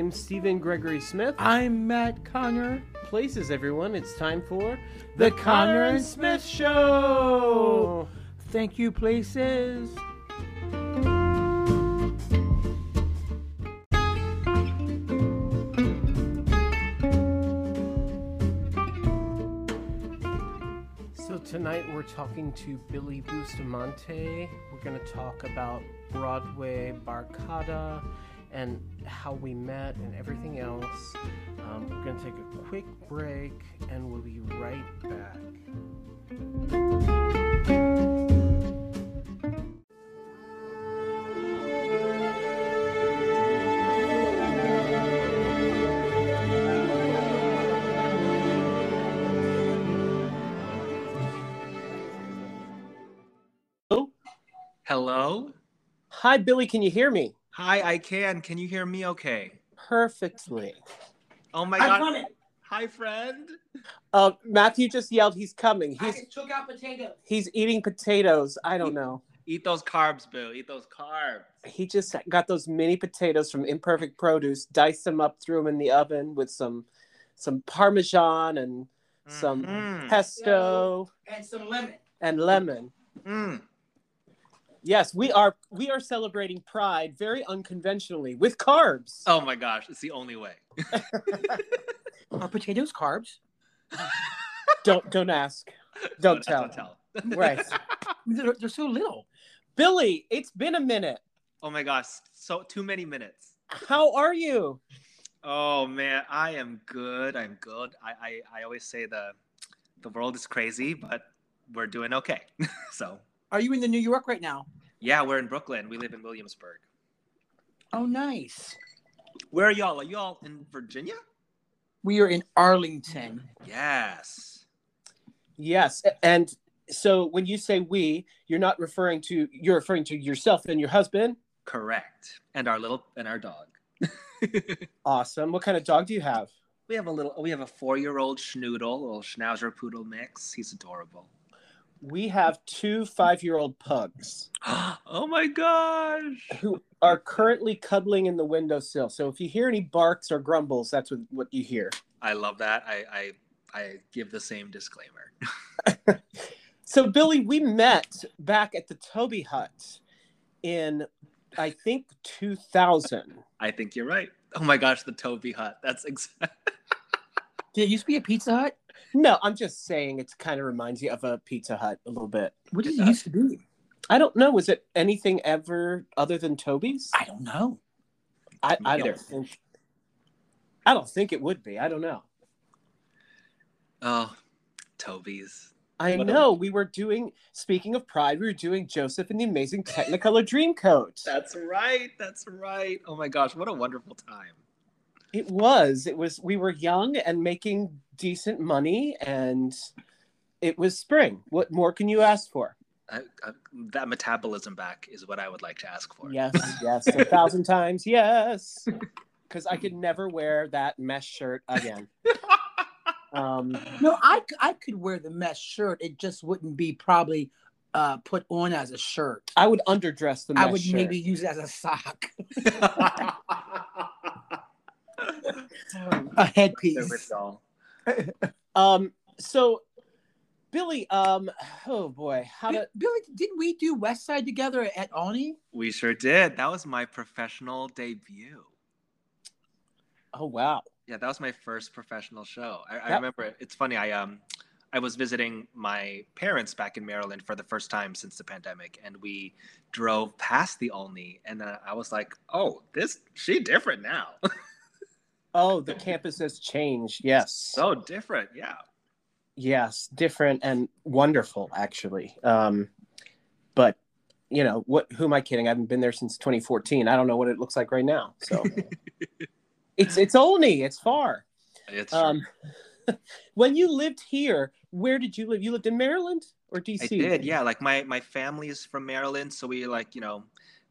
I'm Stephen Gregory Smith. I'm Matt Connor. Places, everyone. It's time for The Connor and Smith Show. Thank you, places. So tonight we're talking to Billy Bustamante. We're going to talk about Broadway Barkada and how we met and everything else. Um, we're going to take a quick break and we'll be right back. Hello? Hi, Billy. Can you hear me? Hi, I can. Can you hear me okay? Perfectly. Oh my I'm god. coming. Hi, friend. Uh, Matthew just yelled he's coming. He's just took out potatoes. he's eating potatoes. I don't know. Eat those carbs, Boo. Eat those carbs. He just got those mini potatoes from Imperfect Produce, diced them up, threw them in the oven with some some parmesan and some Mhm. pesto And some lemon. and lemon. Mm. Yes, we are we are celebrating Pride very unconventionally with carbs. Oh my gosh, it's the only way. Are potatoes carbs? Don't don't ask. Don't tell. Don't tell. Right. They're, they're so little. Billy, it's been a minute. Oh my gosh, so too many minutes. How are you? Oh man, I am good. I'm good. I I, I always say the the world is crazy, but we're doing okay. so Are you in the New York right now? yeah, we're in Brooklyn. We live in Williamsburg. Oh, nice. Where are y'all? Are y'all in Virginia? We are in Arlington. Yes. Yes, and so when you say we, you're not referring to you're referring to yourself and your husband. Correct. And our little and our dog. Awesome. What kind of dog do you have? we have a little we have a four-year-old schnoodle, a little schnauzer poodle mix. He's adorable. We have two five-year-old pugs oh my gosh. who are currently cuddling in the windowsill. So if you hear any barks or grumbles, that's what, what you hear. I love that. I I, I give the same disclaimer. So Billy, we met back at the Toby Hut in I think 2000. I think you're right. Oh my gosh, the Toby Hut. That's exact. Did it used to be a Pizza Hut? No, I'm just saying it kind of reminds you of a Pizza Hut a little bit. What did it used to be? I don't know. Was it anything ever other than Toby's? I don't know. I, I don't either. think. I don't think it would be. I don't know. Oh, Toby's. I What a- know we were doing. Speaking of Pride, we were doing Joseph and the Amazing Technicolor Dreamcoat. That's right. That's right. Oh my gosh, what a wonderful time. It was. It was. We were young and making decent money, and it was spring. What more can you ask for? I, I, that metabolism back is what I would like to ask for. Yes, yes, a thousand times, yes. Because I could never wear that mesh shirt again. Um, No, I could wear the mesh shirt. It just wouldn't be probably uh, put on as a shirt. I would underdress the mesh I would shirt. maybe use it as a sock, a headpiece. Um, so Billy, um, oh boy, how Bi- to Billy, didn't we do West Side together at Olney? we sure did. That was my professional debut. oh wow. Yeah, that was my first professional show. I, I remember it. It's funny. I um, I was visiting my parents back in Maryland for the first time since the pandemic, and we drove past the Olney, and uh, I was like, "Oh, this she different now. Oh, the campus has changed. Yes. so different." Yeah. yes, different and wonderful actually. Um, but you know what? Who am I kidding? I haven't been there since 2014. I don't know what it looks like right now. So it's it's only it's far. It's Um, when you lived here, where did you live? You lived in Maryland or DC? I did, yeah. Like my my family is from Maryland, so we like you know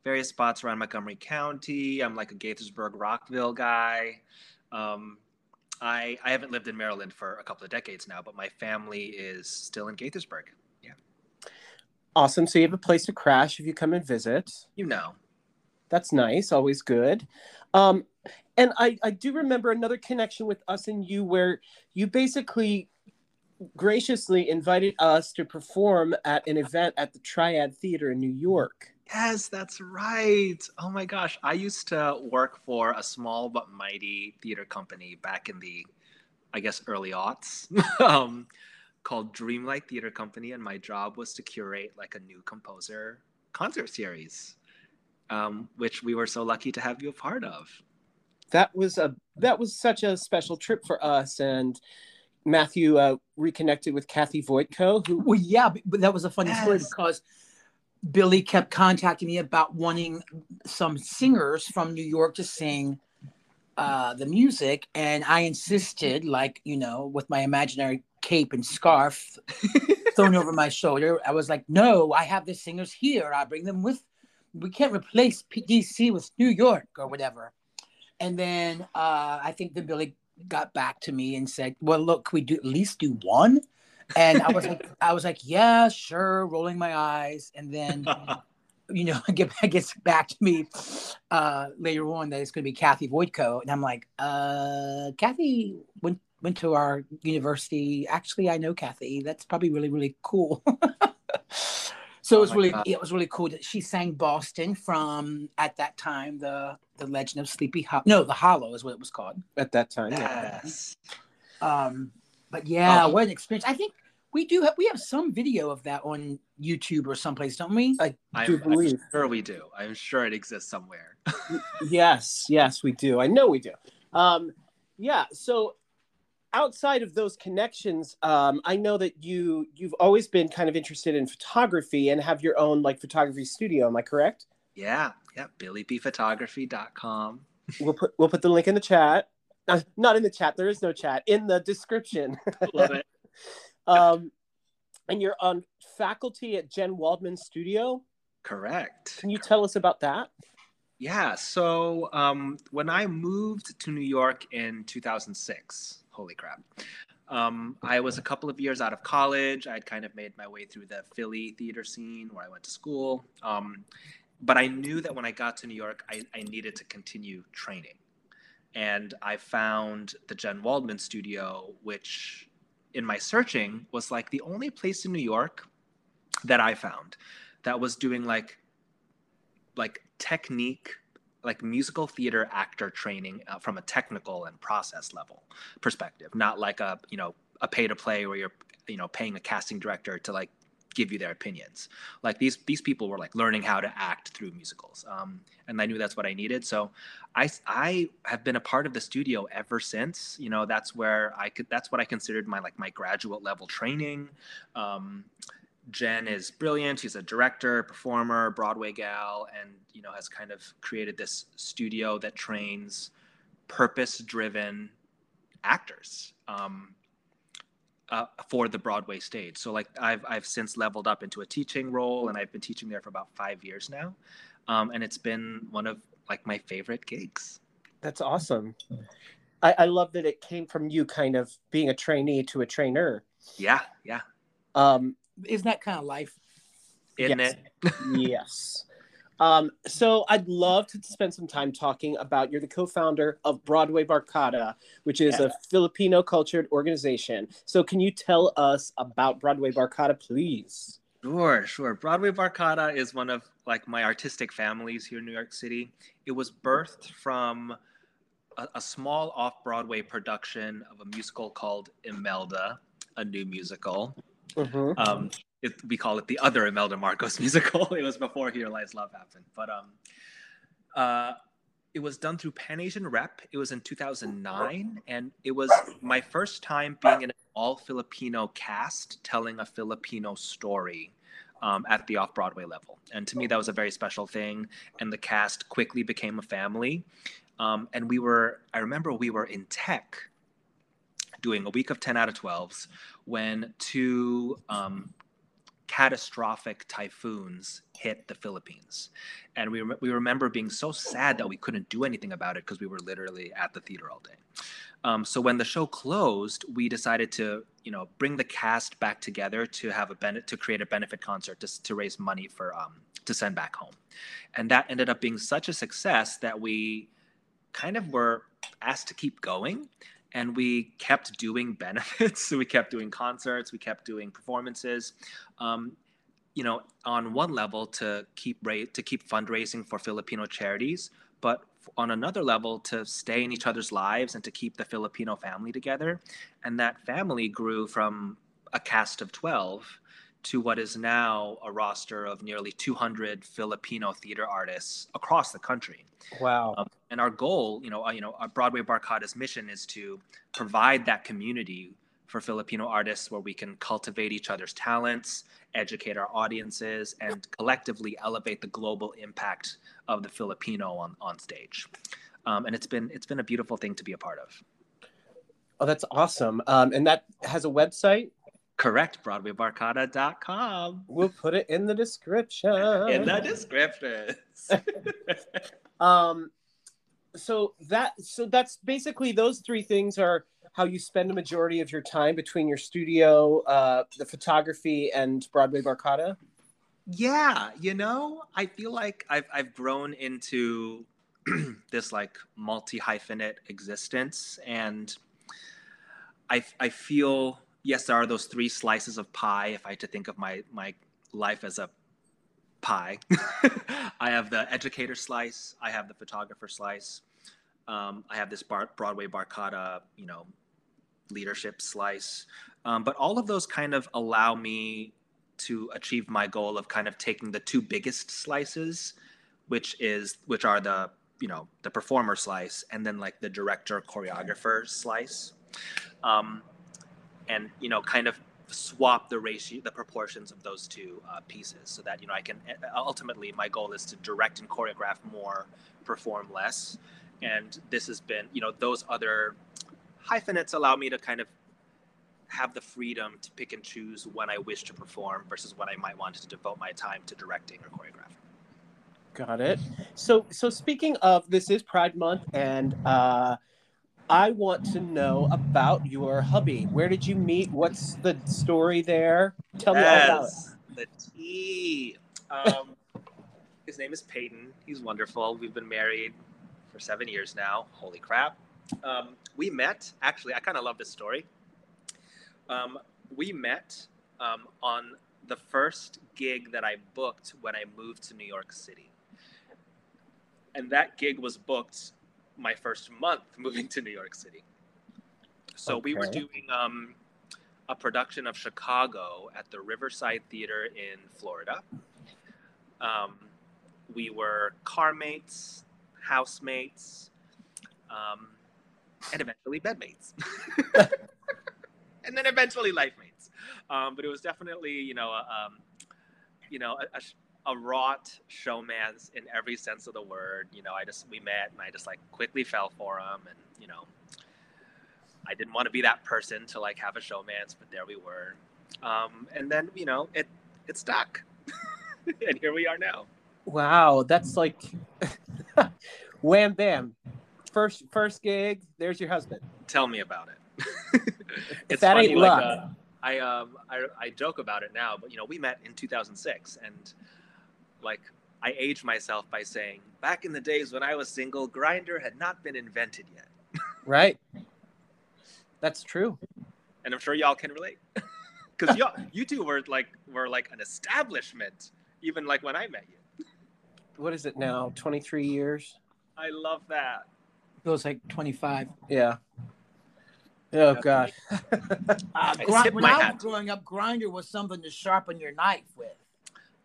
various spots around Montgomery County. I'm like a Gaithersburg, Rockville guy. Um, I I haven't lived in Maryland for a couple of decades now, but my family is still in Gaithersburg. Yeah. Awesome. So you have a place to crash if you come and visit. You know, That's nice. Always good. Um, and I, I do remember another connection with us and you where you basically graciously invited us to perform at an event at the Triad Theater in New York. Yes, that's right. Oh my gosh. I used to work for a small but mighty theater company back in the, I guess, early aughts um, called Dreamlight Theater Company. And my job was to curate like a new composer concert series, um, which we were so lucky to have you a part of. That was a that was such a special trip for us, and Matthew uh, reconnected with Kathy Voytko, who Well, yeah, but, but that was a funny story because Billy kept contacting me about wanting some singers from New York to sing uh, the music, and I insisted, like you know, with my imaginary cape and scarf thrown over my shoulder. I was like, "No, I have the singers here. I bring them with. We can't replace P- DC with New York or whatever." And then uh, I think then Billy got back to me and said, "Well, look, could we do at least do one?" And I was like, I was like, yeah, sure, rolling my eyes. And then, you know, I get gets back to me uh, later on that it's going to be Kathy Voytko, and I'm like, uh, Kathy went went to our university. Actually, I know Kathy. That's probably really really cool. so it Oh was my really God. it was really cool that she sang Boston from at that time the the Legend of Sleepy Hollow. No, the Hollow is what it was called. at that time. Yeah. Yes. Um, but yeah, Oh. what an experience! I think we do have we have some video of that on YouTube or someplace, don't we? I I'm, do I'm believe. sure we do. I'm sure it exists somewhere. Yes, yes, we do. I know we do. Um, yeah. So outside of those connections, um, I know that you you've always been kind of interested in photography and have your own like photography studio. Am I correct? Yeah, yeah. BillyBphotography.com. We'll put we'll put the link in the chat. Uh, not in the chat. There is no chat in the description. Love it. um, and you're on faculty at Jen Waldman Studio. Correct. Can you tell us about that? Yeah. So um, when I moved to New York in 2006, holy crap, um, I was a couple of years out of college. I'd kind of made my way through the Philly theater scene where I went to school. Um, but I knew that when I got to New York, I, I needed to continue training. And I found the Jen Waldman studio, which in my searching was like the only place in New York that I found that was doing like like technique like musical theater actor training uh, from a technical and process level perspective. Not like a you know a pay to play where you're you know paying a casting director to like give you their opinions. Like these these people were like learning how to act through musicals um, and i knew that's what i needed. So i i have been a part of the studio ever since. You know that's where i could that's what i considered my like my graduate level training. Um, Jen is brilliant. She's a director, performer, Broadway gal, and you know has kind of created this studio that trains purpose-driven actors. Um, uh, for the Broadway stage. So like I've I've since leveled up into a teaching role, and I've been teaching there for about five years now, um, and it's been one of like my favorite gigs. That's awesome. I, I love that it came from you kind of being a trainee to a trainer. Yeah, yeah, Um, Isn't that kind of life? isn't Yes. it? yes. Um, so I'd love to spend some time talking about you're the co-founder of Broadway Barkada, which is a Filipino cultured organization. So can you tell us about Broadway Barkada, please? Sure, sure. Broadway Barkada is one of like my artistic families here in New York City. It was birthed from a, a small off-Broadway production of a musical called Imelda, a new musical. Mhm. Um, it, we call it the other Imelda Marcos musical. It was before Here Lies Love happened, but um, uh, it was done through Pan Asian Rep. It was in 2009, and it was my first time being in an all Filipino cast telling a Filipino story um, at the off Broadway level. And to me, that was a very special thing. And the cast quickly became a family. Um, and we were, I remember we were in tech doing a week of 10 out of 12s when two um, catastrophic typhoons hit the Philippines. And we, rem- we remember being so sad that we couldn't do anything about it because we were literally at the theater all day. Um, so when the show closed, we decided to, you know, bring the cast back together to have a ben- to create a benefit concert to, to raise money for um, to send back home, and that ended up being such a success that we kind of were asked to keep going and we kept doing benefits. So we kept doing concerts. We kept doing performances um, you know on one level to keep to keep fundraising for filipino charities but on another level to stay in each other's lives and to keep the filipino family together. And that family grew from a cast of 12 to what is now a roster of nearly 200 Filipino theater artists across the country. Wow. Um, and our goal, you know, uh, you know, our Broadway Barkada's mission is to provide that community for Filipino artists where we can cultivate each other's talents, educate our audiences, and collectively elevate the global impact of the Filipino on, on stage. Um, and it's been it's been a beautiful thing to be a part of. Oh, that's awesome. Um, and that has a website. Correct, BroadwayBarkada.com. We'll put it in the description. In the description. um, so that so that's basically those three things are how you spend a majority of your time between your studio, uh, the photography, and Broadway Barkada. Yeah, you know, I feel like I've I've grown into this like multi hyphenate existence, and I I feel yes, there are those three slices of pie. If I had to think of my my life as a pie, I have the educator slice, I have the photographer slice, um, I have this bar- Broadway barkada, you know, leadership slice. Um, but all of those kind of allow me to achieve my goal of kind of taking the two biggest slices, which is which are the you know the performer slice and then like the director choreographer slice. Um, and you know kind of swap the ratio the proportions of those two uh, pieces so that you know i can ultimately my goal is to direct and choreograph more perform less. And this has been you know those other hyphenates allow me to kind of have the freedom to pick and choose when i wish to perform versus when i might want to devote my time to directing or choreographing. Got it. So so speaking of this is pride month and uh I want to know about your hubby. Where did you meet? What's the story there? Tell me all about it. The tea. Um, his name is Peyton. He's wonderful. We've been married for seven years now. Holy crap. Um, we met, actually, I kind of love this story. Um, we met um, on the first gig that I booked when I moved to New York City. And that gig was booked my first month moving to New York City. So okay. we were doing um, a production of Chicago at the Riverside Theater in Florida. Um, we were car mates, housemates, um, and eventually bedmates. and then eventually life mates. Um, but it was definitely, you know, um, you know, a, a, a wrought showmance in every sense of the word. You know, I just we met and I just like quickly fell for him, and you know, I didn't want to be that person to like have a showmance, but there we were. Um, and then you know, it it stuck, and here we are now. Wow, that's like wham bam. First first gig, there's your husband. Tell me about it. it's that funny, ain't like, luck. Uh, I um I, I joke about it now, but you know we met in 2006, and like I age myself by saying, back in the days when I was single, Grindr had not been invented yet. right. That's true. And I'm sure y'all can relate. Because y'all you two were like were like an establishment, even like when I met you. What is it now? 23 years? I love that. It was like 25. Yeah. Oh God! uh, gr- when I was growing up, grinder was something to sharpen your knife with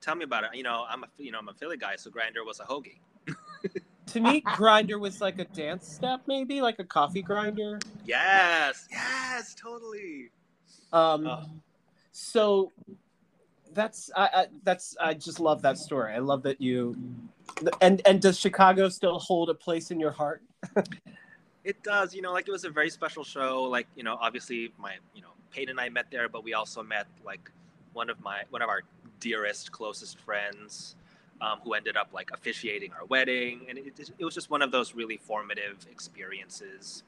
tell me about it. You know, I'm a you know I'm a Philly guy, so grinder was a hoagie. to me, grinder was like a dance step, maybe like a coffee grinder. Yes, yes, totally. Um, oh. so that's I, I that's I just love that story. I love that you. And and does Chicago still hold a place in your heart? it does. You know, like it was a very special show. Like you know, obviously my you know Peyton and I met there, but we also met like one of my one of our dearest, closest friends um, who ended up like officiating our wedding, and it, it was just one of those really formative experiences.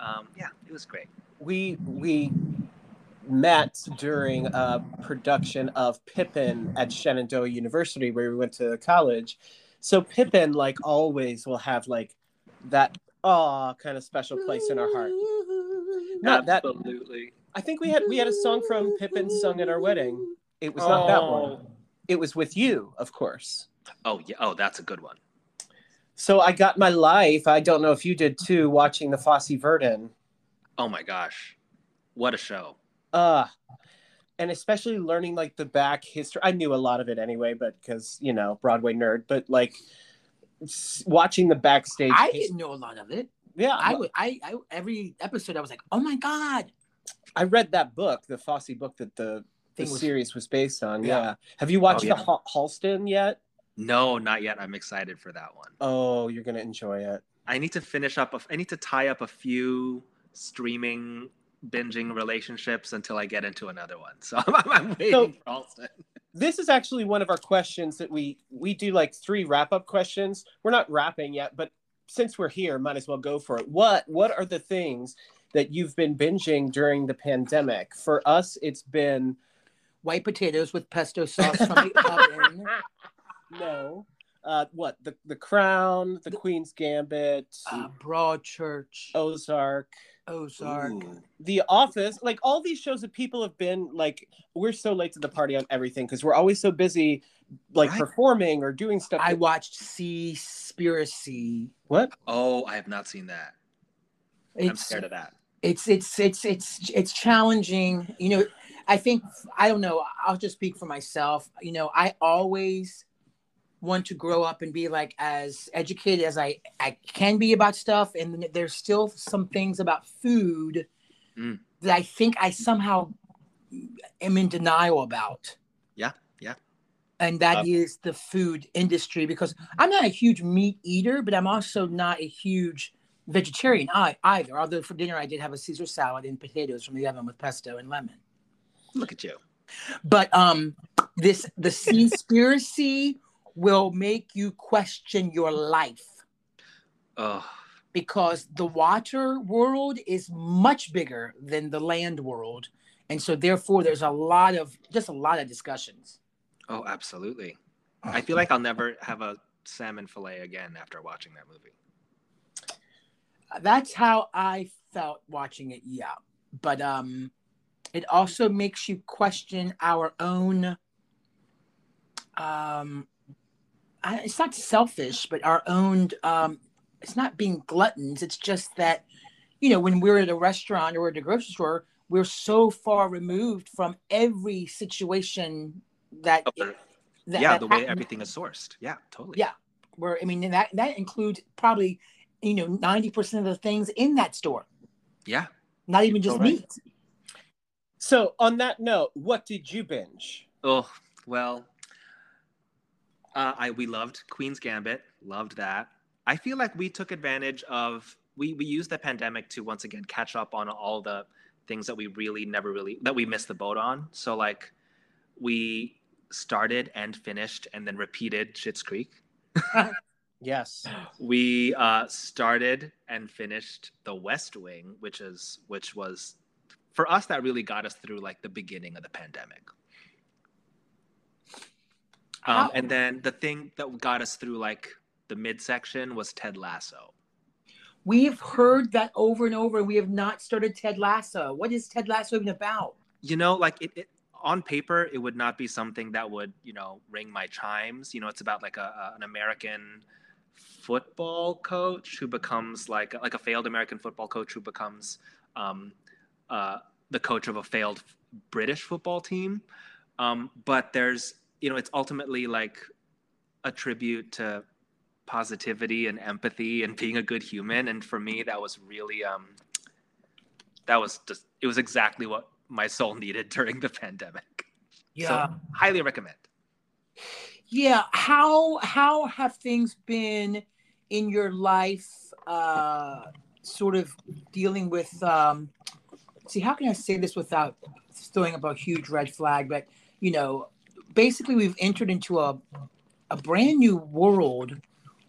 Um, yeah, it was great. We we met during a production of Pippin at Shenandoah University, where we went to college. So Pippin, like always, will have like that aw kind of special place in our heart. Not that Absolutely. I think we had we had a song from Pippin sung at our wedding. It was not that one. Oh. It was with you, of course. Oh yeah. Oh, that's a good one. So I got my life. I don't know if you did too, watching the Fosse Verdon. Oh my gosh, what a show. Uh and especially learning like the back history. I knew a lot of it anyway, but because you know Broadway nerd. But like watching the backstage. I didn't know a lot of it. yeah, I would. I, I every episode I was like, oh my god. I read that book, the Fosse book that the the was- series was based on. Yeah. Yeah. Have you watched Oh, yeah. the Hal- Halston yet? No, not yet. I'm excited for that one. Oh, you're gonna enjoy it. I need to finish up. A, I need to tie up a few streaming binging relationships until I get into another one. So I'm, I'm waiting So- for Halston. This is actually one of our questions that we we do like three wrap up questions. We're not wrapping yet, but since we're here, might as well go for it. What what are the things that you've been binging during the pandemic? For us, it's been White potatoes with pesto sauce from the oven. no. Uh, what the the Crown, the Queen's Gambit, Uh, Broadchurch, Ozark, Ozark. Ooh. The Office, like all these shows that people have been like, we're so late to the party on everything because we're always so busy, like Right. performing or doing stuff. I that- watched Seaspiracy. what? Oh, I have not seen that. I'm scared of that. It's it's it's it's it's challenging. You know, I think I don't know. I'll just speak for myself. You know, I always want to grow up and be like as educated as I I can be about stuff, and there's still some things about food Mm. that I think I somehow am in denial about. Yeah, yeah. And that Uh, is the food industry because I'm not a huge meat eater, but I'm also not a huge vegetarian I, either. Although for dinner I did have a Caesar salad and potatoes from the oven with pesto and lemon. Look at you. But um, this the conspiracy will make you question your life Oh, because the water world is much bigger than the land world, and so therefore there's a lot of just a lot of discussions. oh, absolutely. I feel like I'll never have a salmon fillet again after watching that movie. That's how I felt watching it. Yeah, but um, it also makes you question our own. Um, I, it's not selfish, but our own. Um, it's not being gluttons. It's just that, you know, when we're at a restaurant or at a grocery store, we're so far removed from every situation that. But- that yeah, that the way everything is sourced. Yeah, totally. Yeah. Where I mean, and that that includes probably, you know, ninety percent of the things in that store Yeah. not even just Alright. meat. So on that note, what did you binge? Oh well, uh, I we loved Queen's Gambit, loved that. I feel like we took advantage of we we used the pandemic to once again catch up on all the things that we really never really that we missed the boat on. So like we started and finished and then repeated Schitt's Creek. Yes. We uh, started and finished The West Wing, which is which was for us that really got us through like the beginning of the pandemic. Um, and then the thing that got us through like the midsection was Ted Lasso. We've heard that over and over. We have not started Ted Lasso. What is Ted Lasso even about? You know, like it, it on paper, it would not be something that would you know ring my chimes. You know, it's about like a, a an American football coach who becomes like like a failed American football coach who becomes um, uh, the coach of a failed British football team. Um, but there's you know it's ultimately like a tribute to positivity and empathy and being a good human. And for me, that was really um, that was just it was exactly what my soul needed during the pandemic. Yeah. So highly recommend. Yeah. How how have things been in your life uh sort of dealing with um see how can I say this without throwing up a huge red flag, but you know, basically we've entered into a a brand new world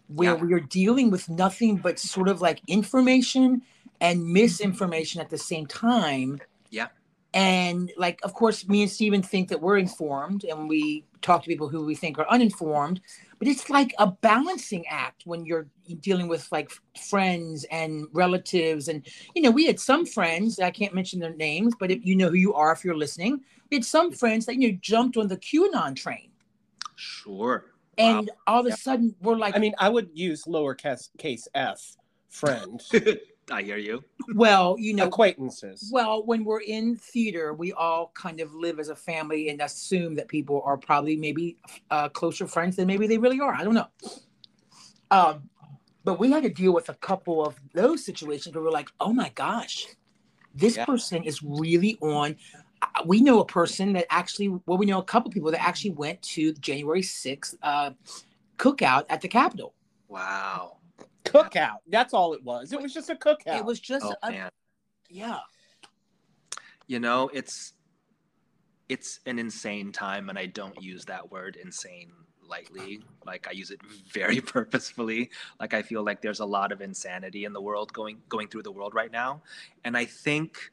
where Yeah. we are dealing with nothing but sort of like information and misinformation at the same time. Yeah. And like, of course, me and Steven think that we're informed and we talk to people who we think are uninformed, but it's like a balancing act when you're dealing with like friends and relatives. And, you know, we had some friends, I can't mention their names, but if you know who you are, if you're listening, we had some friends that, you know, jumped on the QAnon train. Sure. And Wow. all of a sudden we're like, I mean, I would use lowercase case f, friend, I hear you. well, you know, acquaintances. Well, when we're in theater, we all kind of live as a family and assume that people are probably maybe uh, closer friends than maybe they really are. I don't know. Um, but we had to deal with a couple of those situations where we're like, oh my gosh, this Yeah. person is really on. uh, We know a person that actually, well, we know a couple people that actually went to January 6th uh, cookout at the Capitol. Wow. Cookout. That's all it was. It was just a cookout. It was just, Oh a, man. yeah. You know, it's it's an insane time and I don't use that word insane lightly. Like I use it very purposefully. Like I feel like there's a lot of insanity in the world going going through the world right now. And I think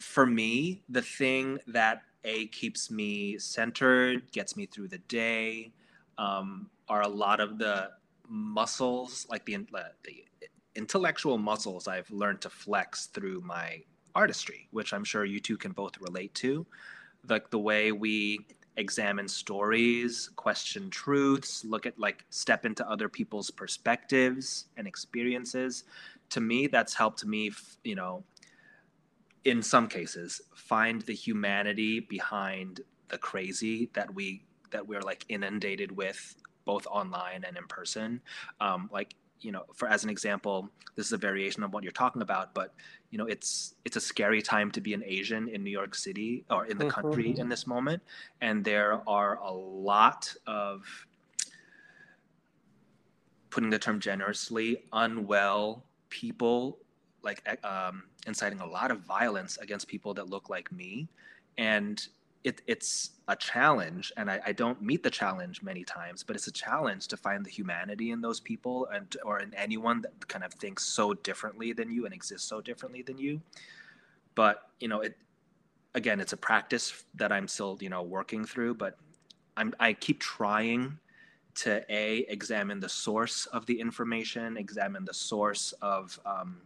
for me, the thing that a keeps me centered, gets me through the day, um, are a lot of the muscles, like the, uh, the intellectual muscles I've learned to flex through my artistry, which I'm sure you two can both relate to. Like the way we examine stories, question truths, look at like step into other people's perspectives and experiences. To me, that's helped me, you know, in some cases, find the humanity behind the crazy that we that we're like inundated with both online and in person. Um, like you know, for as an example, this is a variation of what you're talking about, but you know, it's it's a scary time to be an Asian in New York City or in the country Mhm. in this moment, and there are a lot of putting the term generously unwell people like um, inciting a lot of violence against people that look like me and it, it's a challenge and I, I don't meet the challenge many times but it's a challenge to find the humanity in those people and or in anyone that kind of thinks so differently than you and exists so differently than you. But you know it again it's a practice that i'm still you know working through but i'm i keep trying to a examine the source of the information examine the source of um,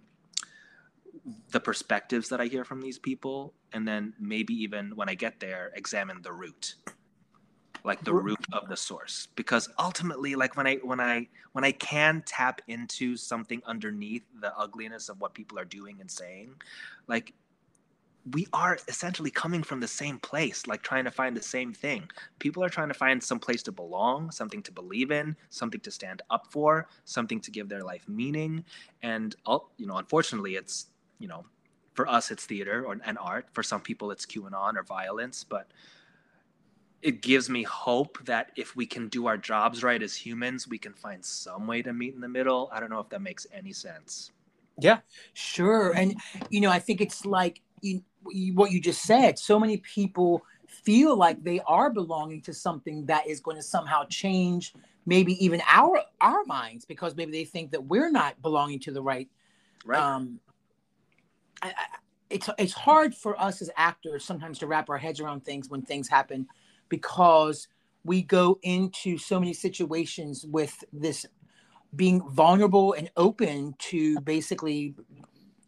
the perspectives that i hear from these people and then maybe even when i get there examine the root. Like the root of the source. Because ultimately like when i when i when i can tap into something underneath the ugliness of what people are doing and saying like we are essentially coming from the same place like trying to find the same thing. People are trying to find some place to belong something to believe in something to stand up for something to give their life meaning. And you know unfortunately it's you know for us it's theater or and art for some people it's qanon or violence but it gives me hope that if we can do our jobs right as humans we can find some way to meet in the middle i don't know if that makes any sense yeah. Sure. And, you know, I think it's like you, you, what you just said. So many people feel like they are belonging to something that is going to somehow change maybe even our our minds because maybe they think that we're not belonging to the right right um I, it's it's hard for us as actors sometimes to wrap our heads around things when things happen because we go into so many situations with this being vulnerable and open to basically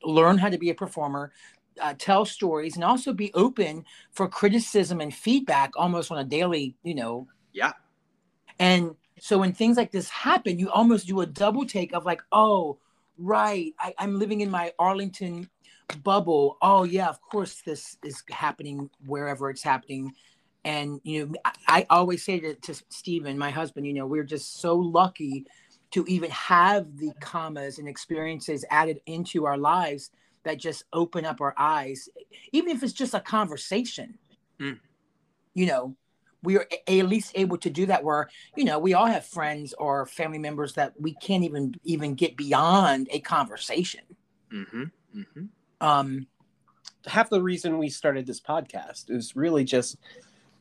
learn how to be a performer uh, tell stories and also be open for criticism and feedback almost on a daily you know. Yeah. And so when things like this happen, you almost do a double take of like, oh, right, I, I'm living in my Arlington bubble. Oh yeah, of course this is happening wherever it's happening. And you know, I, I always say to, to Stephen, my husband, you know, we're just so lucky to even have the commas and experiences added into our lives that just open up our eyes, even if it's just a conversation. Mm. You know, we are at least able to do that where you know we all have friends or family members that we can't even even get beyond a conversation mm-hmm mm-hmm um half the reason we started this podcast is really just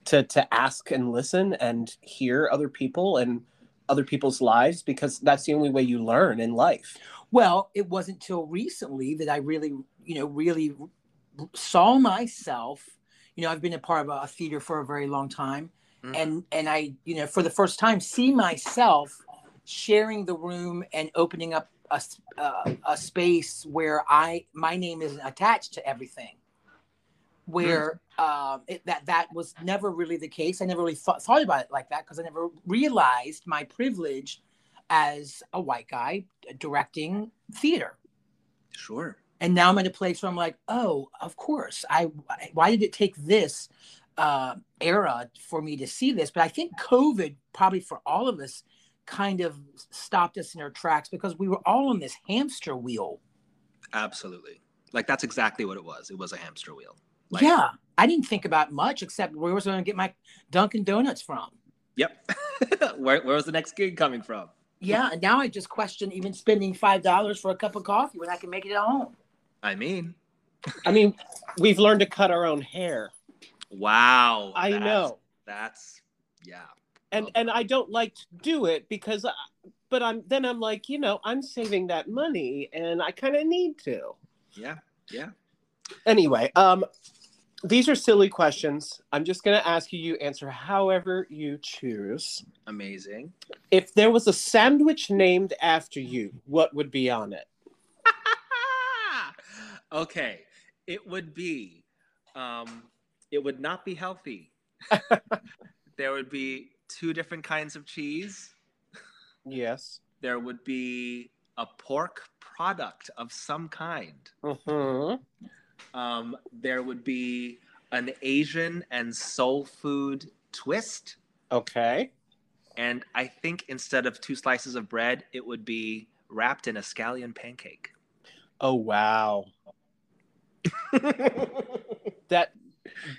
to to ask and listen and hear other people and other people's lives because that's the only way you learn in life. well it wasn't till recently that i really you know really saw myself. You know, I've been a part of a theater for a very long time, Mhm. and and I, you know, for the first time, see myself sharing the room and opening up a s- uh, a space where I my name isn't attached to everything. Where um, it, that that was never really the case. I never really thought thought about it like that because I never realized my privilege as a white guy directing theater Sure. and now I'm in a place where I'm like, oh, of course. I why did it take this uh, era for me to see this? But I think COVID probably for all of us kind of stopped us in our tracks because we were all on this hamster wheel. Absolutely. Like that's exactly what it was. It was a hamster wheel. Like, yeah, I didn't think about much except where was I going to get my Dunkin' Donuts from? Yep. where, where was the next gig coming from? Yeah, and now I just question even spending five dollars for a cup of coffee when I can make it at home. I mean, I mean, we've learned to cut our own hair. wow. I that's- know. That's yeah. And and I don't like to do it because, I, but I'm then I'm like, you know, I'm saving that money, and I kind of need to. Yeah. Yeah. Anyway, um, these are silly questions. I'm just gonna ask you. You answer however you choose. Amazing. If there was a sandwich named after you, what would be on it? okay. It would be um it would not be healthy. there would be two different kinds of cheese. Yes. There would be a pork product of some kind. hmm Um, there would be an Asian and soul food twist. Okay. And I think instead of two slices of bread, it would be wrapped in a scallion pancake. Oh wow. that.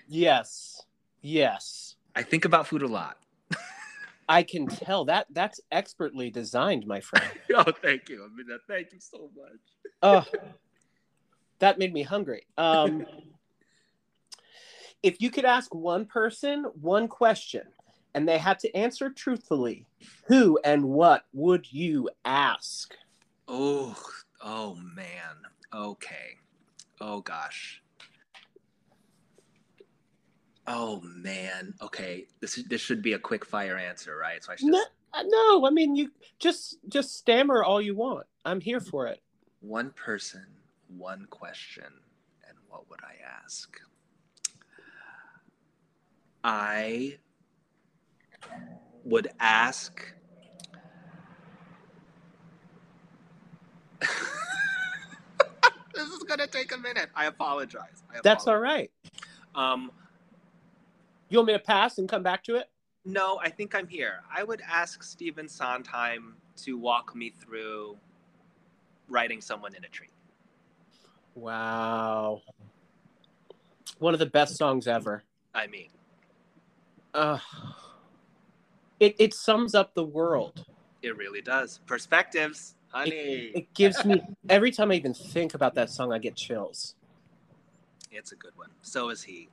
Yes. Yes. I think about food a lot. I can tell that that's expertly designed, my friend. oh, thank you. I mean, thank you so much. Oh, that made me hungry. Um, if you could ask one person one question and they had to answer truthfully, who and what would you ask? Oh, oh man. Okay. Oh gosh. Oh man. Okay. This this should be a quick fire answer, right? So I should No, uh, no, I mean you just just stammer all you want. I'm here for it. one person, one question, and what would I ask? I would ask This is gonna take a minute. I apologize. I That's all right. Um, You want me to pass and come back to it? no, I think I'm here. I would ask Stephen Sondheim to walk me through writing someone in a tree. Wow. One of the best songs ever. I mean, Uh, it it sums up the world. it really does. Perspectives, honey. It gives me every time I even think about that song, I get chills. It's a good one. So is he.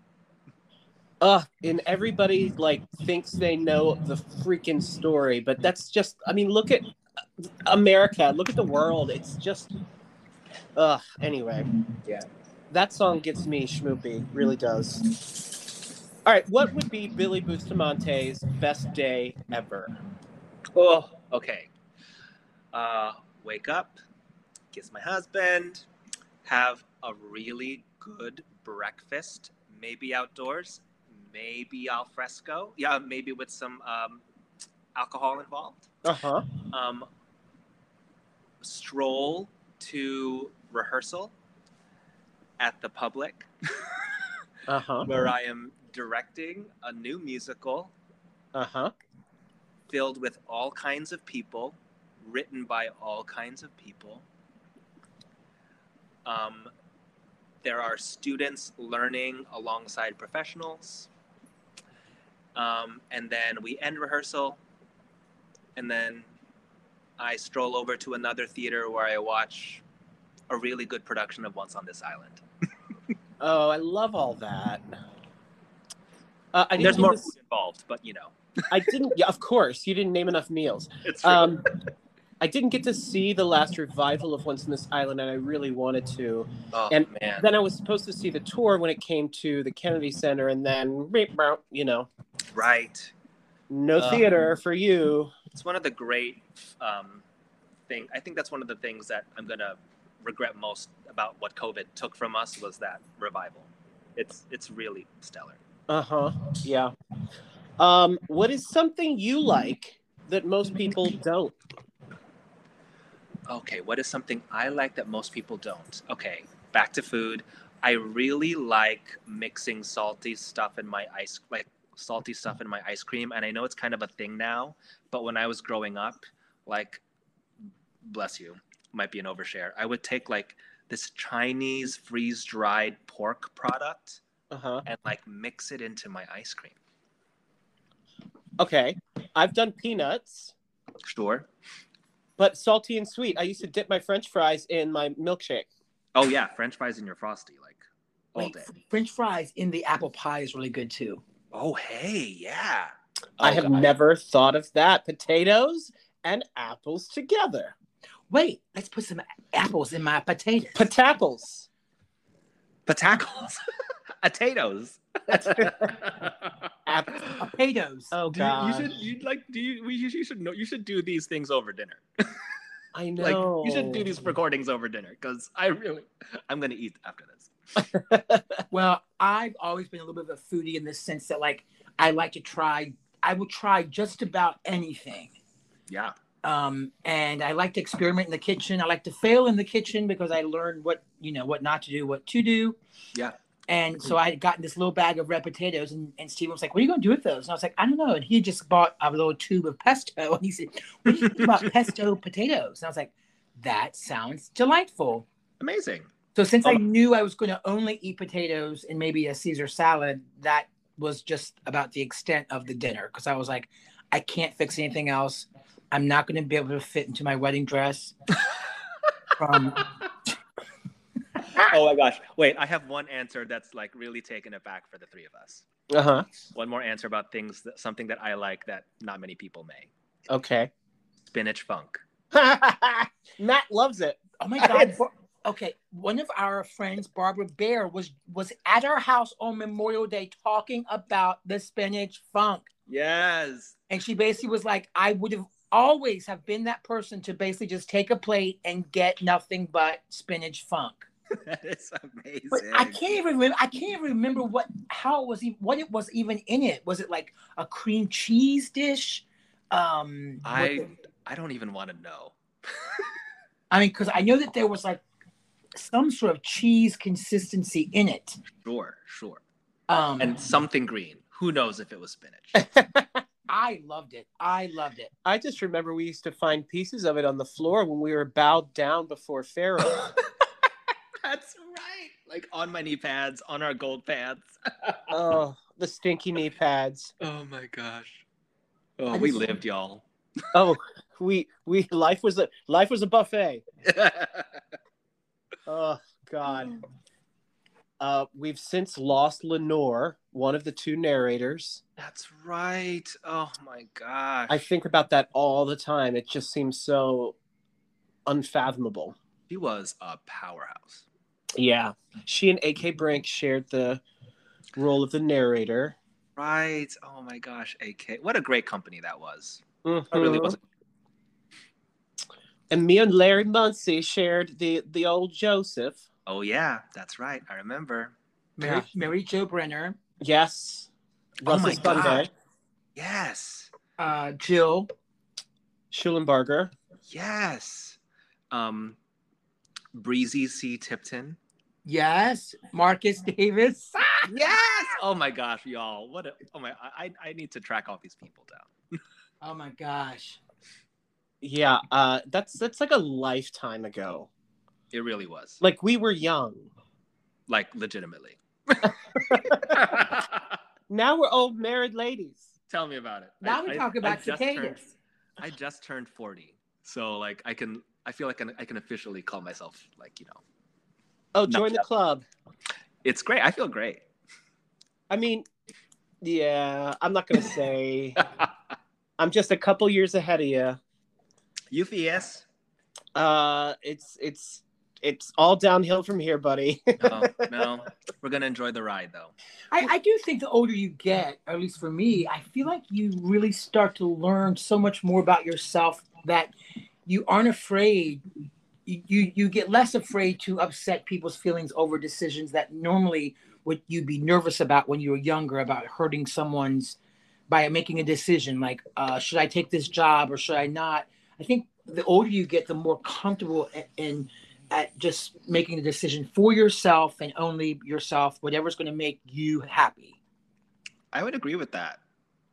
Uh, and everybody like thinks they know the freaking story, but that's just I mean, look at America, look at the world. It's just uh anyway. Yeah. That song gets me schmoopy, really does. All right, what would be Billy Bustamante's best day ever? Oh, okay. Uh, wake up, kiss my husband, have a really good breakfast, maybe outdoors, maybe al fresco. Yeah, maybe with some um, alcohol involved. Uh-huh. Um, stroll to rehearsal at the public Uh-huh. where I am directing a new musical Uh-huh. filled with all kinds of people, written by all kinds of people. Um, there are students learning alongside professionals. Um, and then we end rehearsal, and then I stroll over to another theater where I watch a really good production of Once on This Island. Oh, I love all that. Uh, I There's more this- food involved, but you know, I didn't. Yeah, of course, you didn't name enough meals. it's true. Um, I didn't get to see the last revival of Once in This Island, and I really wanted to. Oh And man. Then I was supposed to see the tour when it came to the Kennedy Center, and then, you know, Right. no Uh, theater for you. It's one of the great um, thing. I think that's one of the things that I'm gonna regret most about what COVID took from us was that revival. It's it's really stellar. Uh huh. Yeah. Um, what is something you like that most people don't? Okay, what is something I like that most people don't? Okay, back to food. I really like mixing salty stuff in my ice, like salty stuff in my ice cream. And I know it's kind of a thing now, but when I was growing up, like, bless you, might be an overshare. I would take like this Chinese freeze dried pork product Uh huh. and like mix it into my ice cream. Okay. I've done peanuts, Sure. but salty and sweet. I used to dip my French fries in my milkshake. Oh yeah, French fries in your frosty, like all Wait, day. French fries in the apple pie is really good too. Oh hey, yeah. I Oh, have God. never thought of that. Potatoes and apples together. Wait, let's put some apples in my potatoes. Potatoes. Potatoes. Potatoes. App- potatoes. oh Do you, you should you like do you we you should know you should do these things over dinner. I Like know. you should do these recordings over dinner because I really I'm gonna eat after this. Well, I've always been a little bit of a foodie in the sense that like I like to try I will try just about anything. Yeah. Um, and I like to experiment in the kitchen. I like to fail in the kitchen because I learned what you know what not to do, what to do. Yeah. And so I had gotten this little bag of red potatoes, and, and Steven was like, "What are you going to do with those?" And I was like, "I don't know." And he just bought a little tube of pesto, and he said, "What do you think about pesto potatoes?" And I was like, "That sounds delightful." Amazing. So since I Oh. knew I was going to only eat potatoes and maybe a Caesar salad, that was just about the extent of the dinner because I was like, I can't fix anything else. I'm not going to be able to fit into my wedding dress. From oh my gosh. Wait, I have one answer that's like really taken it back for the three of us. Uh huh. One more answer about things that something that I like that not many people may. Okay. Spinach funk. Matt loves it. oh my god, Bar- okay, one of our friends, Barbara Bear, was was at our house on Memorial Day talking about the spinach funk. Yes. and she basically was like i would have always have been that person to basically just take a plate and get nothing but spinach funk that is amazing. but i can't even remember i can't even remember what how it was even what it was even in it was it like a cream cheese dish um I it- I don't even want to know. i mean because i know that there was like some sort of cheese consistency in it Sure, sure. um And something green. Who knows if it was spinach? i loved it i loved it I just remember we used to find pieces of it on the floor when we were bowed down before Pharaoh. That's right. Like on my knee pads, on our gold pads. oh, the stinky knee pads. oh my gosh. Oh, we lived, y'all. Oh, we we life was a life was a buffet. Oh God. Uh, we've since lost Lenore, one of the two narrators. That's right. Oh my gosh. I think about that all the time. It just seems so unfathomable. she was a powerhouse. Yeah. She and AK Brink shared the role of the narrator. Right. Oh my gosh, AK. What a great company that was. Mhm. That really was. And me and Larry Muncie shared the the old Joseph. Oh yeah, that's right. I remember. mary, Yeah. mary jo brenner Yes. Oh my Sunday. God. Yes. uh jill Schulenbarger. Yes. Um Breezy C. Tipton. yes marcus davis Yes. Oh my gosh, y'all. What a oh my I I need to track all these people down. Oh my gosh. Yeah, uh, that's that's like a lifetime ago. It really was. Like we were young. Like legitimately. Now we're old married ladies. Tell me about it. Now I- we I- talk I about just cicadas. turned- I just turned 40. So like I can I feel like I can, officially call myself like, you know. Oh, No, join the club. It's great. I feel great. I mean, yeah, I'm not gonna say I'm just a couple years ahead of you. UPS. Uh, it's it's it's all downhill from here, buddy. Oh, no, we're gonna enjoy the ride though. I, I do think the older you get, or at least for me, I feel like you really start to learn so much more about yourself that you aren't afraid. You, you you get less afraid to upset people's feelings over decisions that normally would you be nervous about when you were younger about hurting someone's by making a decision like uh, should I take this job or should I not? I think the older you get, the more comfortable in, in at just making the decision for yourself and only yourself, whatever's going to make you happy. I would agree with that.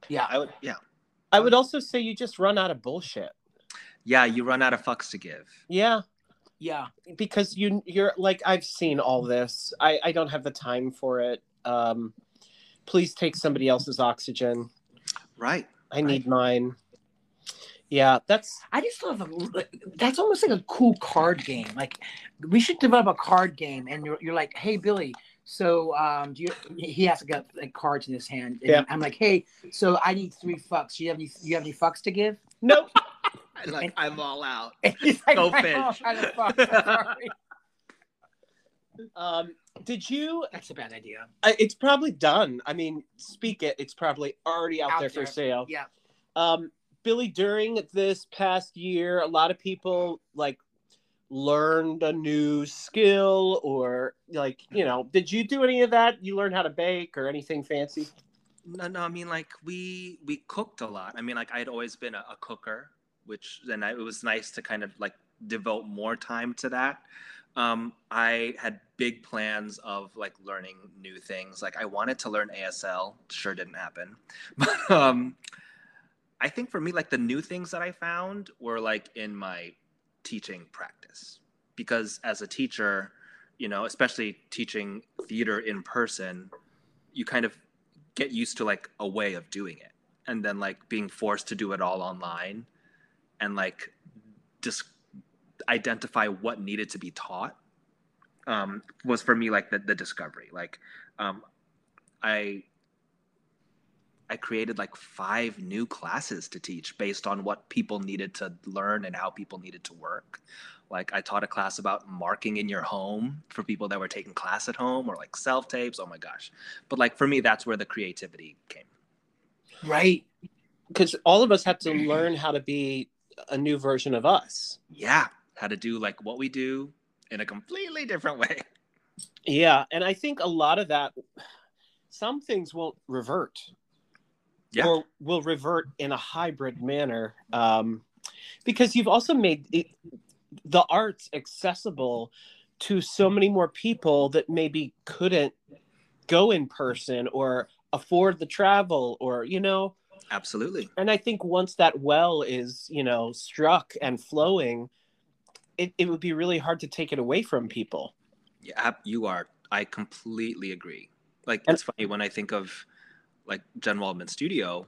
Yeah. I would. Yeah. I would also say you just run out of bullshit. Yeah, you run out of fucks to give. Yeah, Yeah. because you you're like I've seen all this. I I don't have the time for it. Um, please take somebody else's oxygen. Right. I need mine. Yeah, that's I just love a, that's almost like a cool card game. Like we should develop a card game, and you're, you're like, hey Billy, so um, do you? He has to get like cards in his hand. And Yeah. I'm like, hey, so I need three fucks. Do you have any? You have any fucks to give? nope. Like I'm all out. He's like, Go "I'm fish." all out of fucks. I'm sorry." Um, did you? That's a bad idea. I- It's probably done. I mean, speak it. It's probably already out, Out there, for sale. Yeah. Um, Billy, during this past year, a lot of people like learned a new skill or like you know did you do any of that you learn how to bake or anything fancy No, no. I mean, like we we cooked a lot. I mean, like I'd always been a, a cooker, which then I, it was nice to kind of like devote more time to that. Um, I had big plans of like learning new things. Like I wanted to learn ASL. Sure didn't happen, but um, I think for me, like the new things that I found were like in my teaching practice. Because as a teacher, you know, especially teaching theater in person, you kind of get used to like a way of doing it. And then like being forced to do it all online and like just identify what needed to be taught um, was for me like the, the discovery. Like um, i i created like five new classes to teach based on what people needed to learn and how people needed to work. Like i taught a class about marking in your home for people that were taking class at home or like self tapes. Oh my gosh. But like for me that's where the creativity came. Right. because all of us have to learn how to be a new version of us. Yeah. How to do like what we do in a completely different way. Yeah. And i think a lot of that some things won't revert Yeah. or will revert in a hybrid manner um, because you've also made it, the arts accessible to so many more people that maybe couldn't go in person or afford the travel or you know? Absolutely. And i think once that well is you know struck and flowing it, it would be really hard to take it away from people. Yeah you are i completely agree. Like And- it's funny when i think of like jen waldman studio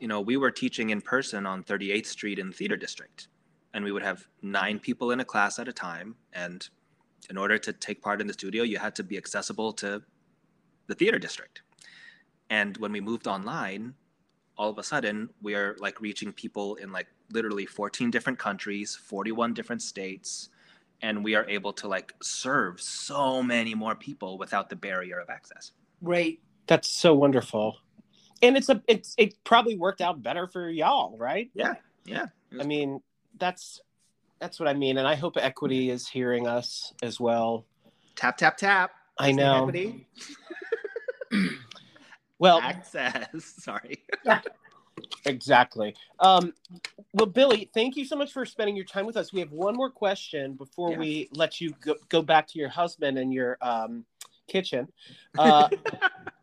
you know we were teaching in person on 38th street in theater district. And we would have nine people in a class at a time. And in order to take part in the studio you had to be accessible to the theater district. And when we moved online all of a sudden we are like reaching people in like literally 14 different countries 41 different states. And we are able to like serve so many more people without the barrier of access. Right. That's so wonderful and it's a it's it probably worked out better for y'all right yeah yeah I mean, that's that's what I mean, and I hope equity is hearing us as well. tap tap tap I know. Equity. Well, access sorry exactly. Um, well, Billy, thank you so much for spending your time with us. We have one more question before Yeah. we let you go, go back to your husband and your um, kitchen. Uh,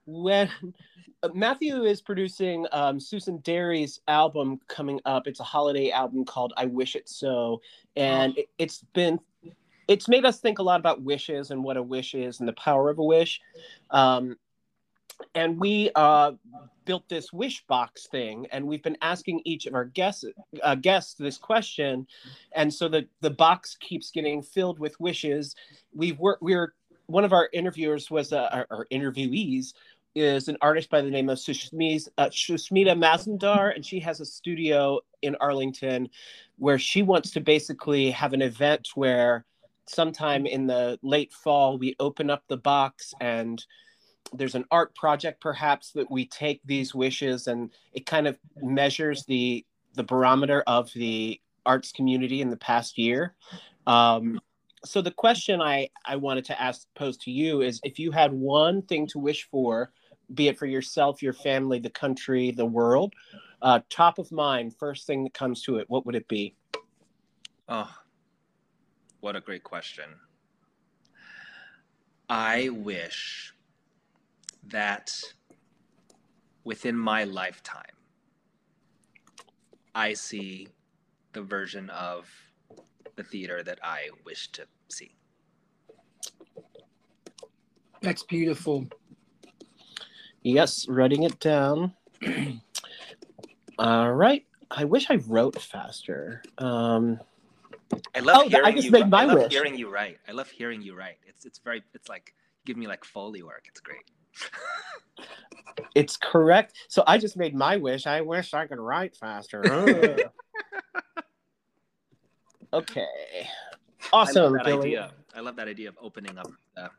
when uh, Matthew is producing um, Susan Derry's album coming up, it's a holiday album called "I Wish It So," and it, it's been it's made us think a lot about wishes and what a wish is and the power of a wish. Um, and we uh, built this wish box thing, and we've been asking each of our guests uh, guests this question, and so the the box keeps getting filled with wishes. We've worked. We're one of our interviewers was uh, our, our interviewees is an artist by the name of Sushmita, uh, and she has a studio in Arlington where she wants to basically have an event where sometime in the late fall we open up the box and there's an art project perhaps that we take these wishes and it kind of measures the the barometer of the arts community in the past year. Um, so the question i i wanted to ask pose to you is if you had one thing to wish for be it for yourself your family the country the world uh, top of mind first thing that comes to it what would it be Oh, what a great question. I wish that within my lifetime, I see the version of the theater that I wish to see. That's beautiful. Yes, writing it down. All right. I wish I wrote faster. Um, I love Oh, th- I hearing just you. made my I love wish. hearing you write. I love hearing you write. It's it's very it's like give me like foley work. It's great. it's correct. So I just made my wish. I wish I could write faster. Okay. I Awesome, love that Billy. idea. I love that idea of opening up the,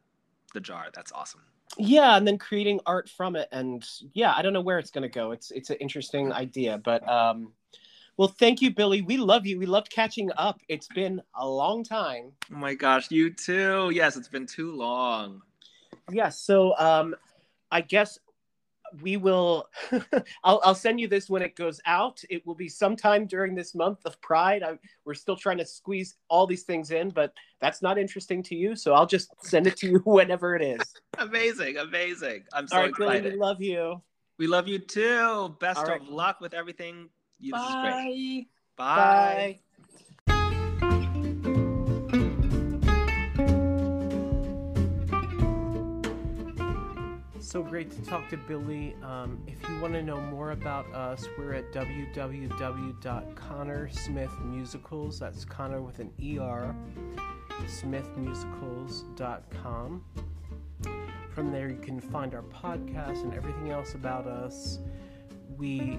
the jar. That's awesome. Yeah, and then creating art from it, and yeah, I don't know where it's gonna go. It's it's an interesting idea, but um, well, thank you, Billy. We love you. We loved catching up. It's been a long time. Oh my gosh, you too. Yes, it's been too long. Yeah, so um, I guess we will. I'll I'll send you this when it goes out. It will be sometime during this month of Pride. I, we're still trying to squeeze all these things in, but that's not interesting to you, so I'll just send it to you whenever it is. Amazing, amazing. I'm so all right, Billy, excited. we love you. we love you too. Best right. of luck with everything. You, great. Bye. Bye. So great to talk to Billy. Um, if you want to know more about us, we're at www.connersmithmusicals. That's Conner with an ER, smithmusicals.com. From there, you can find our podcast and everything else about us. We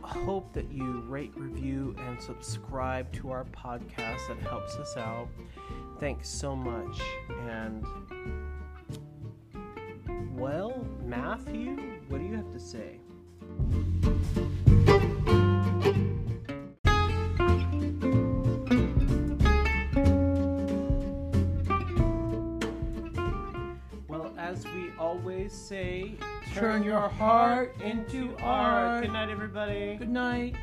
hope that you rate, review, and subscribe to our podcast. That helps us out. Thanks so much. And well, Matthew, what do you have to say? Well, as we always say, Turn your heart into art. Good night, everybody. Good night.